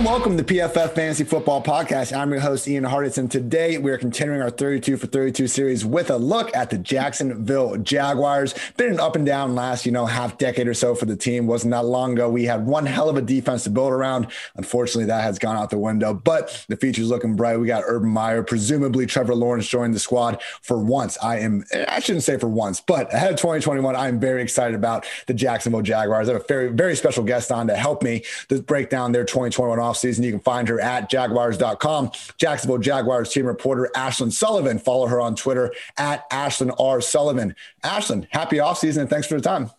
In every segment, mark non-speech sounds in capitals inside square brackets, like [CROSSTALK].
and welcome to PFF Fantasy Football Podcast. I'm your host, Ian Hartitz, and today we are continuing our 32 for 32 series with a look at the Jacksonville Jaguars. Been an up and down last, you know, half decade or so for the team. Wasn't that long ago. We had one hell of a defense to build around. Unfortunately, that has gone out the window, but the future's looking bright. We got Urban Meyer, presumably Trevor Lawrence joined the squad for once. I am, I shouldn't say for once, but ahead of 2021, I am very excited about the Jacksonville Jaguars. I have a very, very special guest on to help me to break down their 2021 offseason. You can find her at jaguars.com. Jacksonville Jaguars team reporter Ashlyn Sullivan. Follow her on Twitter at Ashlyn R. Sullivan. Ashlyn, happy offseason and thanks for the time.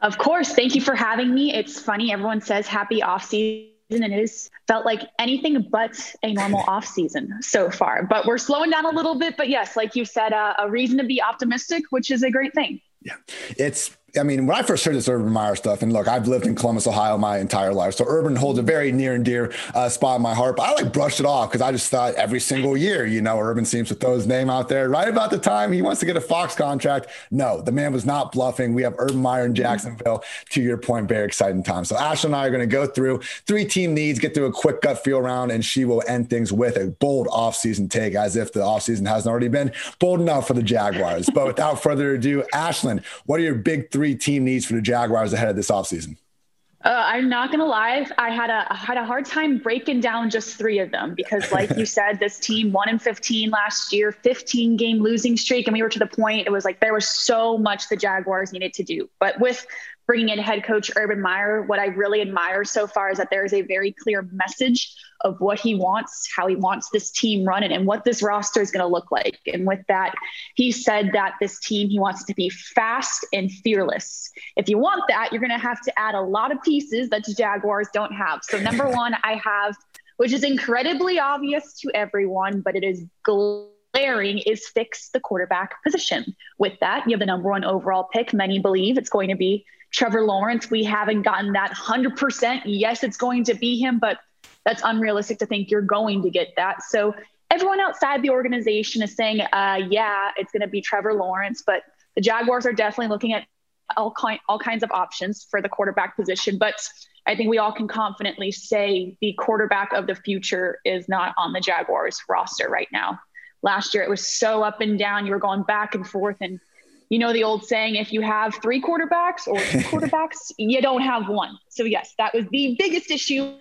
Of course. Thank you for having me. It's funny. Everyone says happy offseason and it has felt like anything but a normal [LAUGHS] off season so far. But we're slowing down a little bit. But yes, like you said, uh, a reason to be optimistic, which is a great thing. Yeah, it's I mean, when I first heard this Urban Meyer stuff, and look, I've lived in Columbus, Ohio my entire life. So Urban holds a very near and dear uh, spot in my heart. But I like brushed it off because I just thought every single year, you know, Urban seems to throw his name out there. Right about the time he wants to get a Fox contract. No, the man was not bluffing. We have Urban Meyer in Jacksonville. To your point, very exciting time. So Ashlyn and I are going to go through three team needs, get through a quick gut feel round, and she will end things with a bold offseason take as if the offseason hasn't already been bold enough for the Jaguars. but without further ado, Ashlyn, what are your big three team needs for the Jaguars ahead of this offseason? Uh, I'm not gonna lie. I had a I had a hard time breaking down just three of them because, like you [LAUGHS] said, this team won in 15 last year, 15 game losing streak, and we were to the point. It was like there was so much the Jaguars needed to do. But with bringing in head coach Urban Meyer, what I really admire so far is that there is a very clear message of what he wants, how he wants this team running, and what this roster is going to look like. And with that, he said that this team, he wants to be fast and fearless. If you want that, you're going to have to add a lot of pieces that the Jaguars don't have. So, number [LAUGHS] one, I have, which is incredibly obvious to everyone, but it is glaring, is fix the quarterback position. With that, you have the number one overall pick. Many believe it's going to be Trevor Lawrence. We haven't gotten that 100%. Yes, it's going to be him, but that's unrealistic to think you're going to get that. So everyone outside the organization is saying, uh, yeah, it's going to be Trevor Lawrence, but the Jaguars are definitely looking at all, kind, all kinds of options for the quarterback position. But I think we all can confidently say the quarterback of the future is not on the Jaguars roster right now. Last year, it was so up and down. You were going back and forth, and you know the old saying if you have three quarterbacks or two [LAUGHS] quarterbacks you don't have one. So yes that was the biggest issue.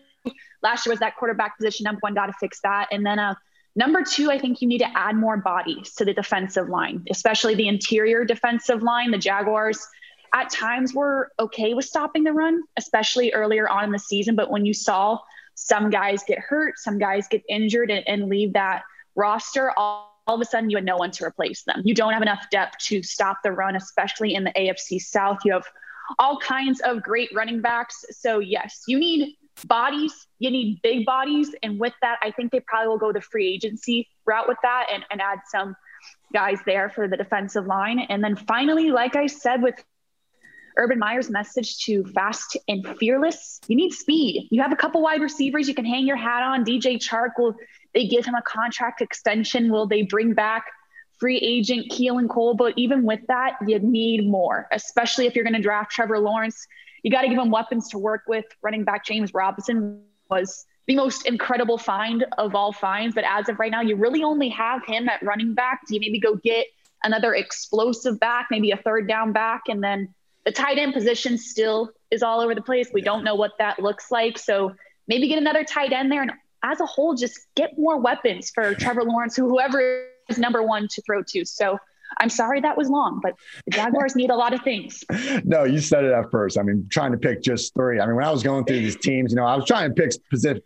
Last year was that quarterback position. Number one got to fix that. And then uh, number two i think you need to add more bodies to the defensive line especially the interior defensive line. The jaguars at times were okay with stopping the run especially earlier on in the season. But when you saw some guys get hurt some guys get injured and, and leave that roster all all of a sudden you had no one to replace them. You don't have enough depth to stop the run, especially in the AFC South. You have all kinds of great running backs. So, yes, you need bodies, you need big bodies. And with that, I think they probably will go the free agency route with that and, and add some guys there for the defensive line. And then finally, like I said, with Urban Meyer's message to fast and fearless, you need speed. You have a couple wide receivers you can hang your hat on. DJ Chark will they give him a contract extension? Will they bring back free agent Keelan Cole? But even with that, you need more, especially if you're going to draft Trevor Lawrence. You got to give him weapons to work with. Running back James Robinson was the most incredible find of all finds. But as of right now, you really only have him at running back. Do you maybe go get another explosive back, maybe a third down back? And then the tight end position still is all over the place. We don't know what that looks like. So maybe get another tight end there and as a whole, just get more weapons for Trevor Lawrence, who whoever is number one to throw to. So I'm sorry that was long, but the Jaguars need a lot of things. [LAUGHS] No, you said it at first. I mean, trying to pick just three. I mean, when I was going through these teams, you know, I was trying to pick specific,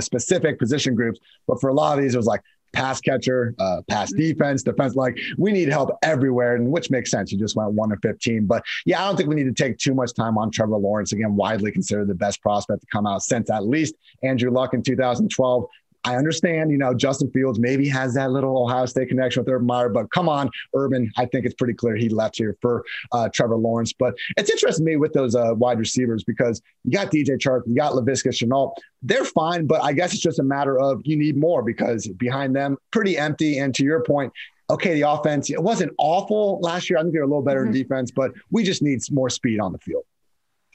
specific position groups, but for a lot of these, it was like pass catcher, uh, pass mm-hmm. defense, defense. Like we need help everywhere, and which makes sense. You just went one to fifteen, but yeah, I don't think we need to take too much time on Trevor Lawrence. Again, widely considered the best prospect to come out since at least Andrew Luck in 2012. I understand, you know, Justin Fields maybe has that little Ohio State connection with Urban Meyer, but come on, Urban. I think it's pretty clear he left here for uh, Trevor Lawrence. But it's interesting to me with those uh, wide receivers because you got DJ Chark, you got Laviska Shenault. They're fine, but I guess it's just a matter of you need more because behind them, pretty empty. And to your point, okay, the offense, it wasn't awful last year. I think they're a little better mm-hmm. in defense, but we just need more speed on the field.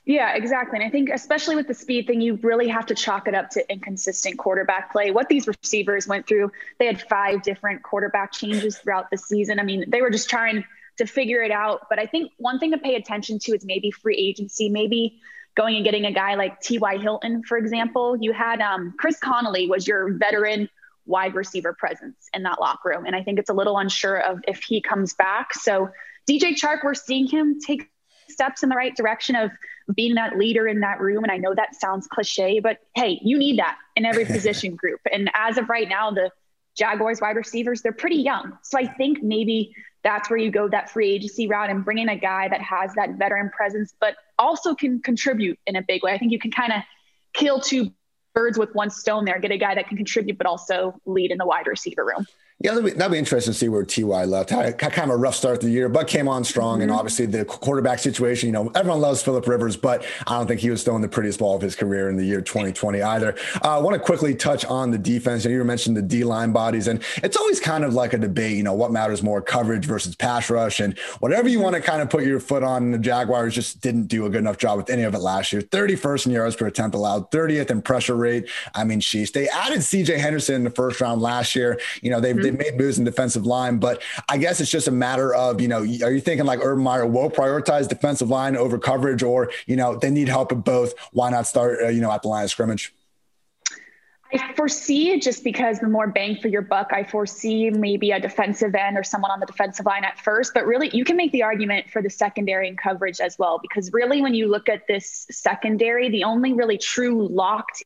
Yeah, exactly. And I think, especially with the speed thing, you really have to chalk it up to inconsistent quarterback play. What these receivers went through, they had five different quarterback changes throughout the season. I mean, they were just trying to figure it out. But I think one thing to pay attention to is maybe free agency, maybe going and getting a guy like T.Y. Hilton, for example. You had um, Chris Conley was your veteran wide receiver presence in that locker room. And I think it's a little unsure of if he comes back. So DJ Chark, we're seeing him take steps in the right direction of being that leader in that room. And I know that sounds cliche, but hey, you need that in every [LAUGHS] position group. And as of right now, the Jaguars wide receivers, they're pretty young. So I think maybe that's where you go that free agency route and bring in a guy that has that veteran presence, but also can contribute in a big way. I think you can kind of kill two birds with one stone there, get a guy that can contribute, but also lead in the wide receiver room. Yeah, that'd be, that'd be interesting to see where Ty left. Had, kind of a rough start to the year, but came on strong. Mm-hmm. And obviously the quarterback situation, you know, everyone loves Philip Rivers, but I don't think he was throwing the prettiest ball of his career in the year 2020 either. Uh, I want to quickly touch on the defense. You mentioned the D line bodies, and it's always kind of like a debate. You know, what matters more, coverage versus pass rush, and whatever you want to kind of put your foot on. The Jaguars just didn't do a good enough job with any of it last year. 31st in yards per attempt allowed, 30th in pressure rate. I mean, sheesh. They added C.J. Henderson in the first round last year. You know, they've, mm-hmm. They've made moves in defensive line. But I guess it's just a matter of, you know, are you thinking like Urban Meyer will prioritize defensive line over coverage or, you know, they need help at both? Why not start, uh, you know, at the line of scrimmage? I foresee just because the more bang for your buck, I foresee maybe a defensive end or someone on the defensive line at first. But really, you can make the argument for the secondary and coverage as well. Because really, when you look at this secondary, the only really true locked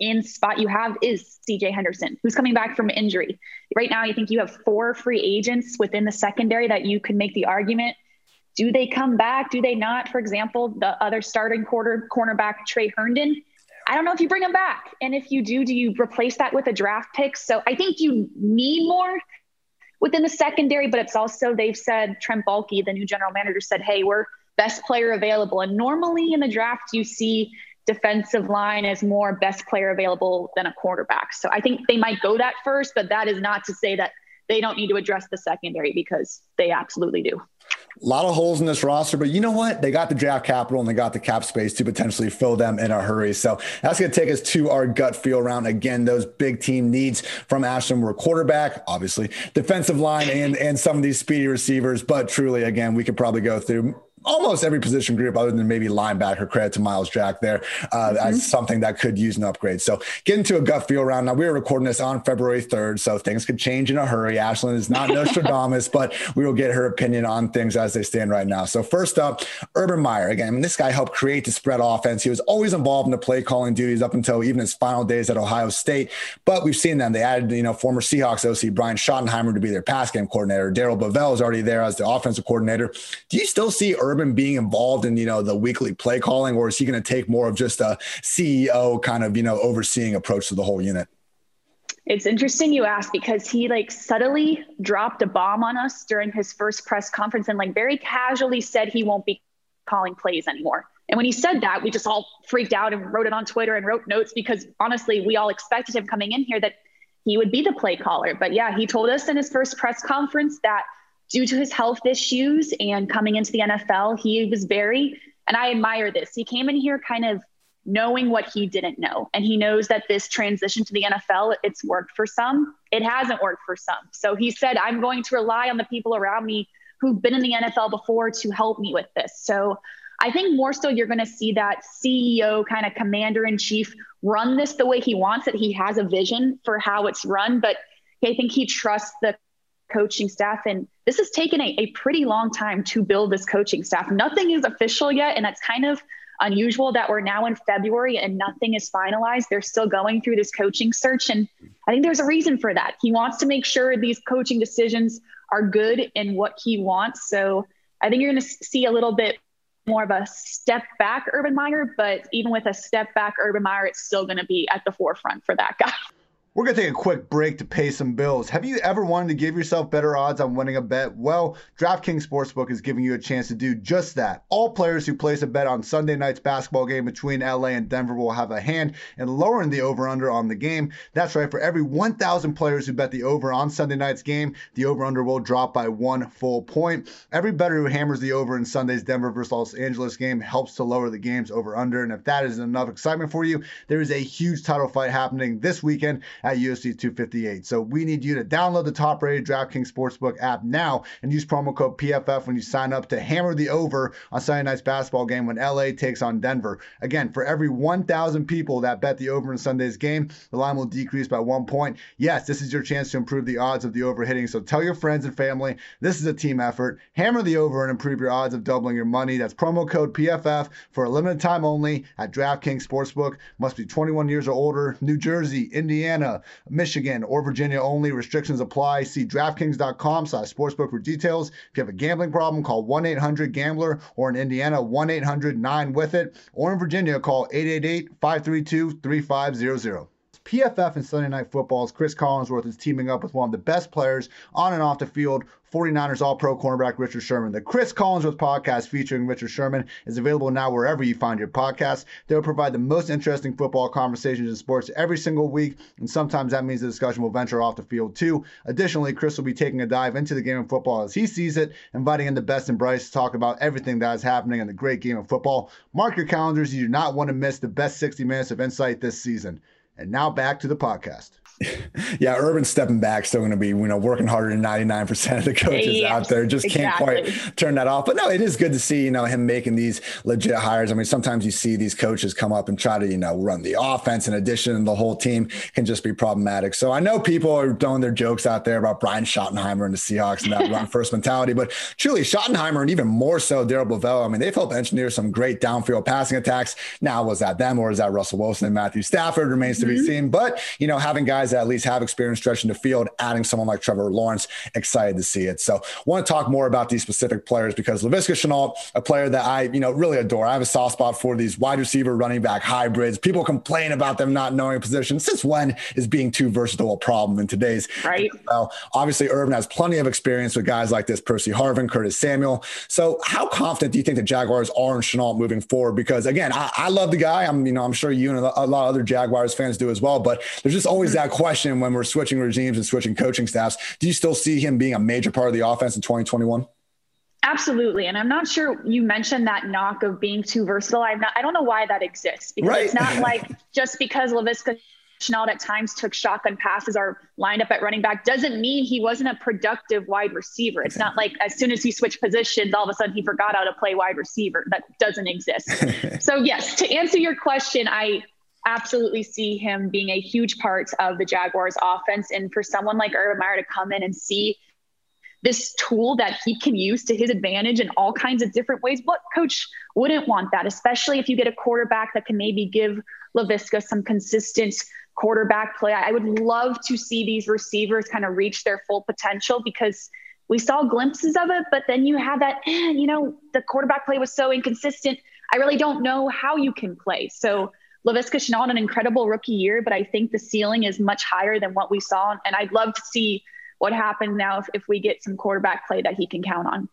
in spot you have is CJ Henderson, who's coming back from injury. Right now, I think you have four free agents within the secondary that you can make the argument. Do they come back? Do they not? For example, the other starting quarter cornerback, Tre Herndon. I don't know if you bring him back. And if you do, do you replace that with a draft pick? So I think you need more within the secondary, but it's also, they've said, Trent Baalke, the new general manager, said, hey, we're best player available. And normally in the draft, you see defensive line is more best player available than a quarterback. So I think they might go that first, but that is not to say that they don't need to address the secondary because they absolutely do. A lot of holes in this roster, but you know what? They got the draft capital and they got the cap space to potentially fill them in a hurry. So that's going to take us to our gut feel round. Again, those big team needs from Ashlyn were quarterback, obviously, defensive line, and and some of these speedy receivers. But truly, again, we could probably go through almost every position group other than maybe linebacker. Credit to Myles Jack there uh, mm-hmm. as something that could use an upgrade. So get into a gut feel round. Now we were recording this on February 3rd, so things could change in a hurry. Ashlyn is not Nostradamus, [LAUGHS] but we will get her opinion on things as they stand right now. So first up, Urban Meyer. Again, I mean, this guy helped create the spread offense. He was always involved in the play calling duties up until even his final days at Ohio State. But we've seen them. They added, you know, former Seahawks OC Brian Schottenheimer to be their pass game coordinator. Darrell Bevell is already there as the offensive coordinator. Do you still see Urban being involved? involved in, you know, the weekly play calling, or is he going to take more of just a CEO kind of, you know, overseeing approach to the whole unit? It's interesting you ask because he like subtly dropped a bomb on us during his first press conference and like very casually said he won't be calling plays anymore. And when he said that, we just all freaked out and wrote it on Twitter and wrote notes because honestly, we all expected him coming in here that he would be the play caller. But yeah, he told us in his first press conference that due to his health issues and coming into the NFL, he was very, and I admire this. He came in here kind of knowing what he didn't know. And he knows that this transition to the NFL, it's worked for some, it hasn't worked for some. So he said, I'm going to rely on the people around me who've been in the NFL before to help me with this. So I think more so you're going to see that CEO kind of commander in chief run this the way he wants it. He has a vision for how it's run, but I think he trusts the coaching staff. And this has taken a, a pretty long time to build this coaching staff. Nothing is official yet. And that's kind of unusual that we're now in February and nothing is finalized. They're still going through this coaching search. And I think there's a reason for that. He wants to make sure these coaching decisions are good in what he wants. So I think you're going to see a little bit more of a step back Urban Meyer, but even with a step back Urban Meyer, it's still going to be at the forefront for that guy. We're going to take a quick break to pay some bills. Have you ever wanted to give yourself better odds on winning a bet? Well, DraftKings Sportsbook is giving you a chance to do just that. All players who place a bet on Sunday night's basketball game between LA and Denver will have a hand in lowering the over under on the game. That's right, for every 1,000 players who bet the over on Sunday night's game, the over under will drop by one full point. Every bettor who hammers the over in Sunday's Denver versus Los Angeles game helps to lower the game's over under. And if that isn't enough excitement for you, there is a huge title fight happening this weekend at UFC 258. So we need you to download the top rated DraftKings Sportsbook app now and use promo code PFF when you sign up to hammer the over on Sunday night's basketball game when LA takes on Denver. Again, for every 1,000 people that bet the over in Sunday's game, the line will decrease by one point. Yes, this is your chance to improve the odds of the over hitting. So tell your friends and family this is a team effort. Hammer the over and improve your odds of doubling your money. That's promo code PFF for a limited time only at DraftKings Sportsbook. Must be 21 years or older. New Jersey, Indiana, Michigan, or Virginia only. Restrictions apply. See DraftKings.com slash sportsbook for details. If you have a gambling problem, call 1-800-GAMBLER or in Indiana, 1-800-9-WITH-IT or in Virginia, call 888-532-3500. PFF and Sunday Night Football's Chris Collinsworth is teaming up with one of the best players on and off the field 49ers All Pro cornerback Richard Sherman. The Chris Collinsworth podcast featuring Richard Sherman is available now wherever you find your podcasts. They'll provide the most interesting football conversations in sports every single week, and sometimes that means the discussion will venture off the field too. Additionally, Chris will be taking a dive into the game of football as he sees it, inviting in the best and brightest to talk about everything that is happening in the great game of football. Mark your calendars. You do not want to miss the best 60 minutes of insight this season. And now back to the podcast. [LAUGHS] yeah, Urban stepping back still going to be, you know, working harder than 99% of the coaches yes, out there. Just exactly. can't quite turn that off. But no, it is good to see, you know, him making these legit hires. I mean, sometimes you see these coaches come up and try to, you know, run the offense in addition, and the whole team can just be problematic. So I know people are throwing their jokes out there about Brian Schottenheimer and the Seahawks and that [LAUGHS] run first mentality, but truly Schottenheimer and even more so Darrell Bevell, I mean, they've helped engineer some great downfield passing attacks. Now, was that them or is that Russell Wilson and Matthew Stafford remains mm-hmm. to be mm-hmm. seen. But, you know, having guys that at least have experience stretching the field, adding someone like Trevor Lawrence, excited to see it. So want to talk more about these specific players because Laviska Shenault, a player that I, you know, really adore. I have a soft spot for these wide receiver running back hybrids. People complain about them not knowing a position. Since when is being too versatile a problem in today's right? Well, obviously Urban has plenty of experience with guys like this, Percy Harvin, Curtis Samuel. So how confident do you think the Jaguars are in Shenault moving forward? Because again, I, I love the guy. I'm, you know, I'm sure you and a lot of other Jaguars fans do as well. But there's just always that question when we're switching regimes and switching coaching staffs. Do you still see him being a major part of the offense in 2021? Absolutely. And I'm not sure you mentioned that knock of being too versatile. I'm not, I don't know why that exists because right. it's not [LAUGHS] like just because Laviska Shenault at times took shotgun passes or lined up at running back doesn't mean he wasn't a productive wide receiver. It's not like as soon as he switched positions, all of a sudden he forgot how to play wide receiver. That doesn't exist. [LAUGHS] so, yes, to answer your question, I absolutely see him being a huge part of the Jaguars offense. And for someone like Urban Meyer to come in and see this tool that he can use to his advantage in all kinds of different ways, what coach wouldn't want that, especially if you get a quarterback that can maybe give Laviska some consistent quarterback play. I would love to see these receivers kind of reach their full potential because we saw glimpses of it, but then you have that, eh, you know, the quarterback play was so inconsistent. I really don't know how you can play. So Laviska Shenault an incredible rookie year, but I think the ceiling is much higher than what we saw. And I'd love to see what happens now if, if we get some quarterback play that he can count on.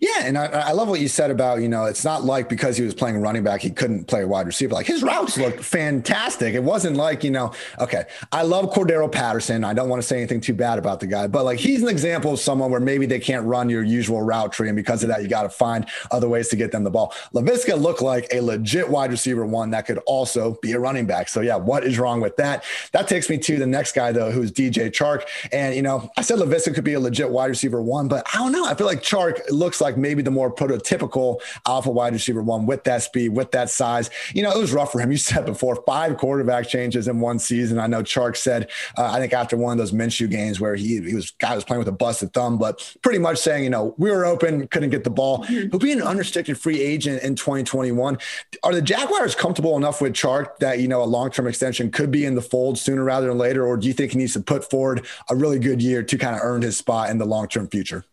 Yeah, and I, I, love what you said about you know it's not like because he was playing running back he couldn't play wide receiver. Like his routes looked fantastic. It wasn't like you know okay. I love Cordarrelle Patterson. I don't want to say anything too bad about the guy, but like he's an example of someone where maybe they can't run your usual route tree, and because of that you got to find other ways to get them the ball. Laviska looked like a legit wide receiver one that could also be a running back. So yeah, what is wrong with that? That takes me to the next guy though, who's DJ Chark, and you know I said Laviska could be a legit wide receiver one, but I don't know. I feel like Chark looks like maybe the more prototypical alpha wide receiver one with that speed, with that size. You know, it was rough for him. You said before, five quarterback changes in one season. I know Chark said, uh, I think after one of those Minshew games where he, he was guy was playing with a busted thumb, but pretty much saying, you know, we were open, couldn't get the ball. Mm-hmm. But being an unrestricted free agent in 2021, are the Jaguars comfortable enough with Chark that, you know, a long term extension could be in the fold sooner rather than later? Or do you think he needs to put forward a really good year to kind of earn his spot in the long term future?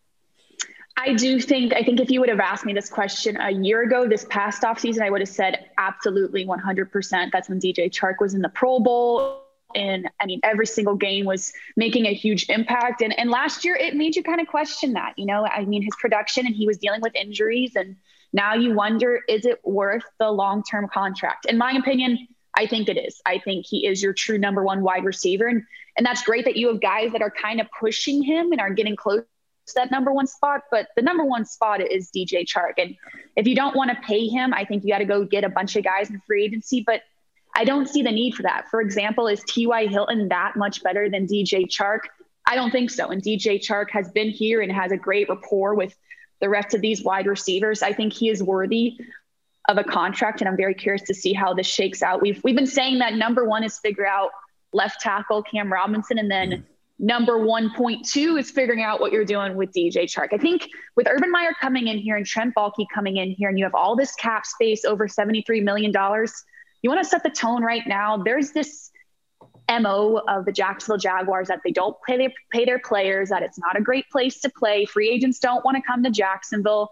I do think, I think if you would have asked me this question a year ago, this past offseason, I would have said absolutely 100%. That's when DJ Chark was in the Pro Bowl And I mean, every single game was making a huge impact. And, and last year, it made you kind of question that, you know, I mean, his production and he was dealing with injuries. And now you wonder, is it worth the long term contract? In my opinion, I think it is. I think he is your true number one wide receiver. And, and that's great that you have guys that are kind of pushing him and are getting close to that number one spot. But the number one spot is DJ Chark. And if you don't want to pay him, I think you got to go get a bunch of guys in free agency. But I don't see the need for that. For example, is T.Y. Hilton that much better than DJ Chark? I don't think so. And DJ Chark has been here and has a great rapport with the rest of these wide receivers. I think he is worthy of a contract, and I'm very curious to see how this shakes out. We've we've been saying that number one is figure out left tackle Cam Robinson, and then mm-hmm. number 1.2 is figuring out what you're doing with DJ Chark. I think with Urban Meyer coming in here and Trent Baalke coming in here, and you have all this cap space over $73 million, you want to set the tone right now. There's this mo of the Jacksonville Jaguars that they don't pay their, pay their players, that it's not a great place to play. Free agents don't want to come to Jacksonville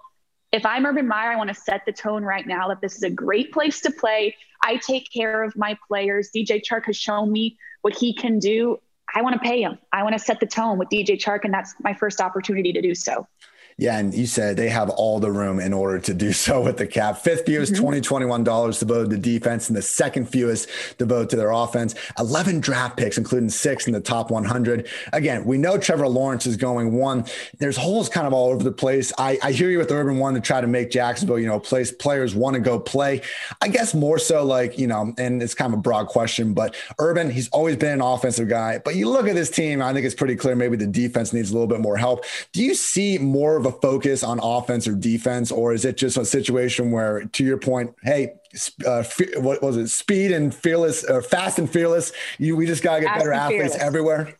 if I'm Urban Meyer, I want to set the tone right now that this is a great place to play. I take care of my players. DJ Chark has shown me what he can do. I want to pay him. I want to set the tone with DJ Chark, and that's my first opportunity to do so. Yeah, and you said they have all the room in order to do [LAUGHS] so with the cap. Fifth fewest, mm-hmm. $20, devoted to defense, and the second fewest devoted to their offense. 11 draft picks, including six in the top 100. Again, we know Trevor Lawrence is going one. There's holes kind of all over the place. I, I hear you with Urban one to try to make Jacksonville, you know, place players want to go play. I guess more so like, you know, and it's kind of a broad question, but Urban, he's always been an offensive guy. But you look at this team, I think it's pretty clear maybe the defense needs a little bit more help. Do you see more of a focus on offense or defense, or is it just a situation where, to your point, hey, uh, what was it? Speed and fearless, or fast and fearless. You, we just gotta get fast better athletes everywhere.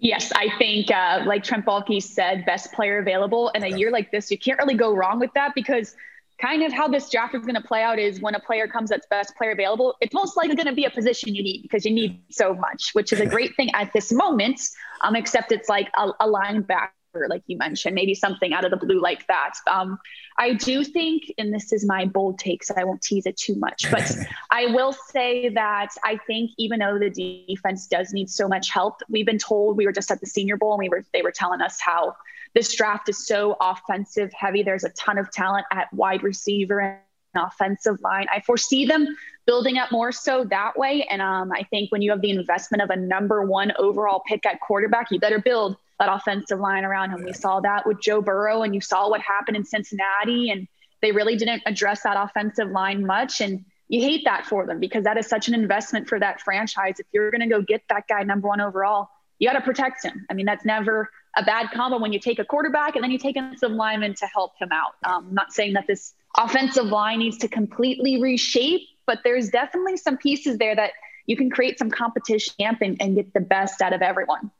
Yes, I think, uh, like Trent Baalke said, best player available. In a year like this, you can't really go wrong with that because kind of how this draft is going to play out is when a player comes that's best player available, it's most likely going to be a position you need because you need so much, which is a [LAUGHS] great thing at this moment. Um, except it's like a, a linebacker like you mentioned, maybe something out of the blue like that. Um, I do think, and this is my bold take, so I won't tease it too much, but [LAUGHS] I will say that I think even though the defense does need so much help, we've been told we were just at the Senior Bowl and we were they were telling us how this draft is so offensive heavy. There's a ton of talent at wide receiver and offensive line. I foresee them building up more so that way. And um, I think when you have the investment of a number one overall pick at quarterback, you better build that offensive line around him. We saw that with Joe Burrow, and you saw what happened in Cincinnati, and they really didn't address that offensive line much. And you hate that for them because that is such an investment for that franchise. If you're going to go get that guy number one overall, you got to protect him. I mean, that's never a bad combo when you take a quarterback and then you take some linemen to help him out. Um, I'm not saying that this offensive line needs to completely reshape, but there's definitely some pieces there that you can create some competition and, and get the best out of everyone.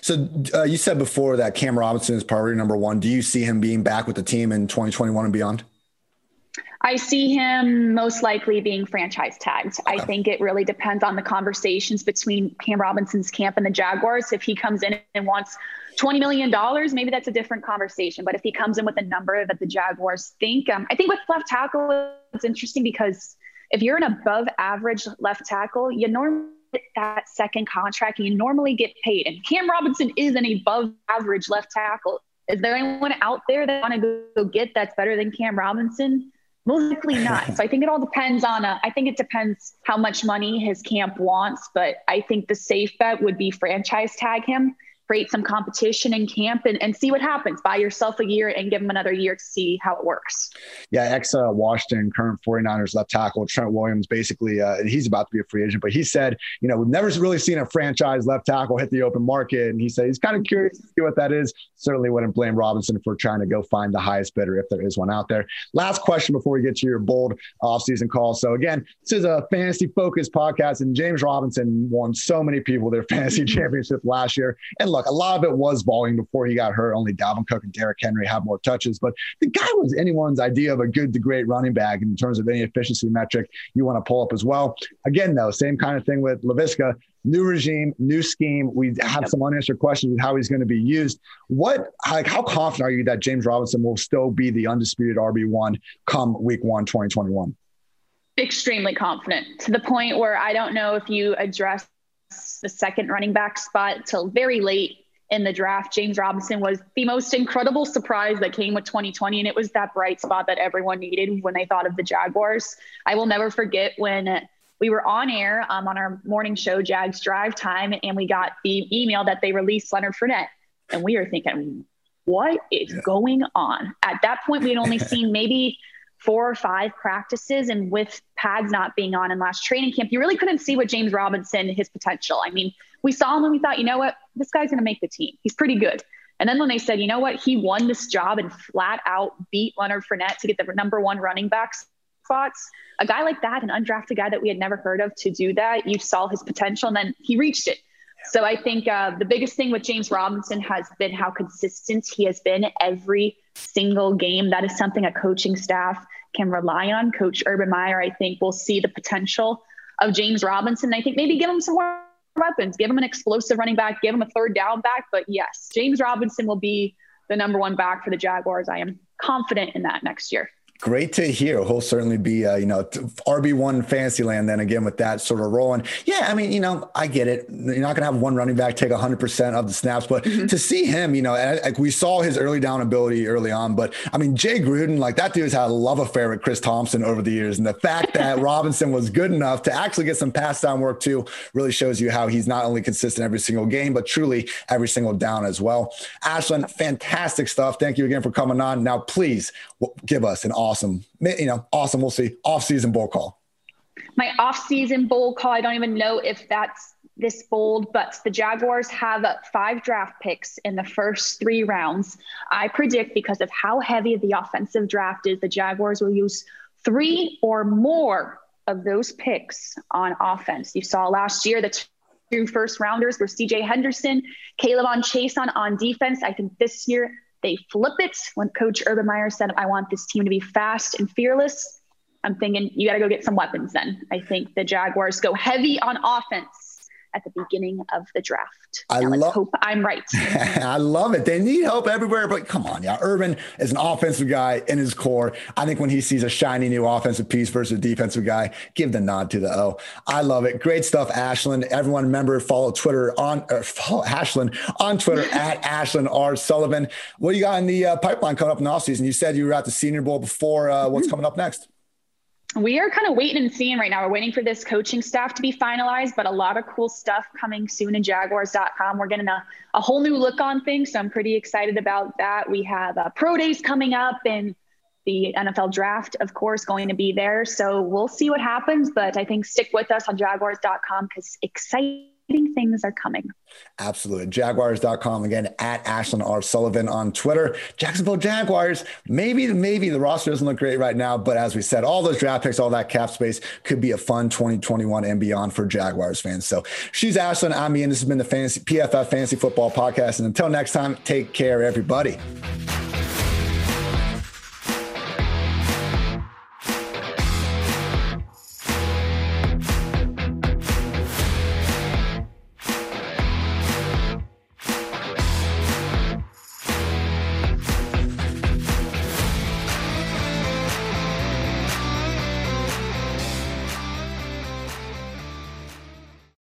So uh, you said before that Cam Robinson is priority number one. Do you see him being back with the team in 2021 and beyond? I see him most likely being franchise tagged. Okay. I think it really depends on the conversations between Cam Robinson's camp and the Jaguars. If he comes in and wants $20 million, maybe that's a different conversation. But if he comes in with a number that the Jaguars think, um, I think with left tackle, it's interesting because if you're an above average left tackle, you normally that second contract and you normally get paid. And Cam Robinson is an above average left tackle. Is there anyone out there that want to go get that's better than Cam Robinson? Most likely not. [LAUGHS] so I think it all depends on. A, uh, I think it depends how much money his camp wants, but I think the safe bet would be franchise tag him create some competition in camp and, and see what happens. Buy yourself a year and give them another year to see how it works. Yeah, ex uh, Washington, current 49ers left tackle Trent Williams, basically, uh, he's about to be a free agent, but he said, you know, we've never really seen a franchise left tackle hit the open market. And he said he's kind of curious to see what that is. Certainly wouldn't blame Robinson for trying to go find the highest bidder if there is one out there. Last question before we get to your bold offseason call. So, again, this is a fantasy focused podcast, and James Robinson won so many people their [LAUGHS] fantasy championship last year. And look, a lot of it was volume before he got hurt. Only Dalvin Cook and Derrick Henry have more touches, but the guy was anyone's idea of a good to great running back in terms of any efficiency metric you want to pull up as well. Again, though, same kind of thing with Laviska. New regime, new scheme. We have some unanswered questions with how he's going to be used. What, like, how confident are you that James Robinson will still be the undisputed RB one come Week One, 2021? Extremely confident to the point where I don't know if you address the second running back spot till very late in the draft. James Robinson was the most incredible surprise that came with 2020. And it was that bright spot that everyone needed when they thought of the Jaguars. I will never forget when we were on air um, on our morning show, Jags Drive Time, and we got the email that they released Leonard Fournette. And we were thinking, what is yeah. going on? At that point, we had only [LAUGHS] seen maybe four or five practices and with pads not being on in last training camp you really couldn't see what james robinson his potential. I mean we saw him and we thought you know what? This guy's going to make the team. He's pretty good. And then when they said you know what? He won this job and flat out beat leonard Fournette to get the number one running back spots. A guy like that an undrafted guy that we had never heard of to do that you saw his potential and then he reached it so I think uh, the biggest thing with James Robinson has been how consistent he has been every single game. That is something a coaching staff can rely on. Coach Urban Meyer, I think, will see the potential of James Robinson. I think maybe give him some more weapons, give him an explosive running back, give him a third down back. But yes, James Robinson will be the number one back for the Jaguars. I am confident in that next year. Great to hear. He'll certainly be, uh, you know, RB one fantasy land. Then again, with that sort of rolling, yeah. I mean, you know, I get it. You're not going to have one running back take 100 percent of the snaps, but mm-hmm. to see him, you know, like we saw his early down ability early on. But I mean, Jay Gruden, like that dude's had a love affair with Chris Thompson over the years, and the fact that [LAUGHS] Robinson was good enough to actually get some pass down work too really shows you how he's not only consistent every single game, but truly every single down as well. Ashlyn, fantastic stuff. Thank you again for coming on. Now, please give us an awesome, you know, awesome. We'll see off-season bowl call. My off-season bowl call. I don't even know if that's this bold, but the Jaguars have five draft picks in the first three rounds. I predict because of how heavy the offensive draft is, the Jaguars will use three or more of those picks on offense. You saw last year the two first rounders were CJ Henderson, K'Lavon Chaisson on defense. I think this year they flip it when Coach Urban Meyer said, I want this team to be fast and fearless. I'm thinking you got to go get some weapons then. I think the Jaguars go heavy on offense at the beginning of the draft. I love. Hope I'm right. [LAUGHS] I love it. They need help everywhere, but come on, yeah. Urban is an offensive guy in his core. I think when he sees a shiny new offensive piece versus a defensive guy, give the nod to the O. I love it. Great stuff, Ashlyn. Everyone, remember follow Twitter on or follow Ashlyn on Twitter [LAUGHS] at Ashlyn R Sullivan. What do you got in the uh, pipeline coming up in the offseason? You said you were at the Senior Bowl before. Uh, what's mm-hmm. coming up next? We are kind of waiting and seeing right now. We're waiting for this coaching staff to be finalized, but a lot of cool stuff coming soon in jaguars.com. We're getting a, a whole new look on things. So I'm pretty excited about that. We have uh, pro days coming up and the NFL draft, of course, going to be there. So we'll see what happens, but I think stick with us on jaguars.com because exciting things are coming. Absolutely. Jaguars.com again at Ashlyn R. Sullivan on Twitter. Jacksonville Jaguars. Maybe, maybe the roster doesn't look great right now, but as we said, all those draft picks, all that cap space could be a fun 2021 and beyond for Jaguars fans. So she's Ashlyn. I'm Ian. This has been the Fantasy PFF Fantasy Football Podcast. And until next time, take care, everybody.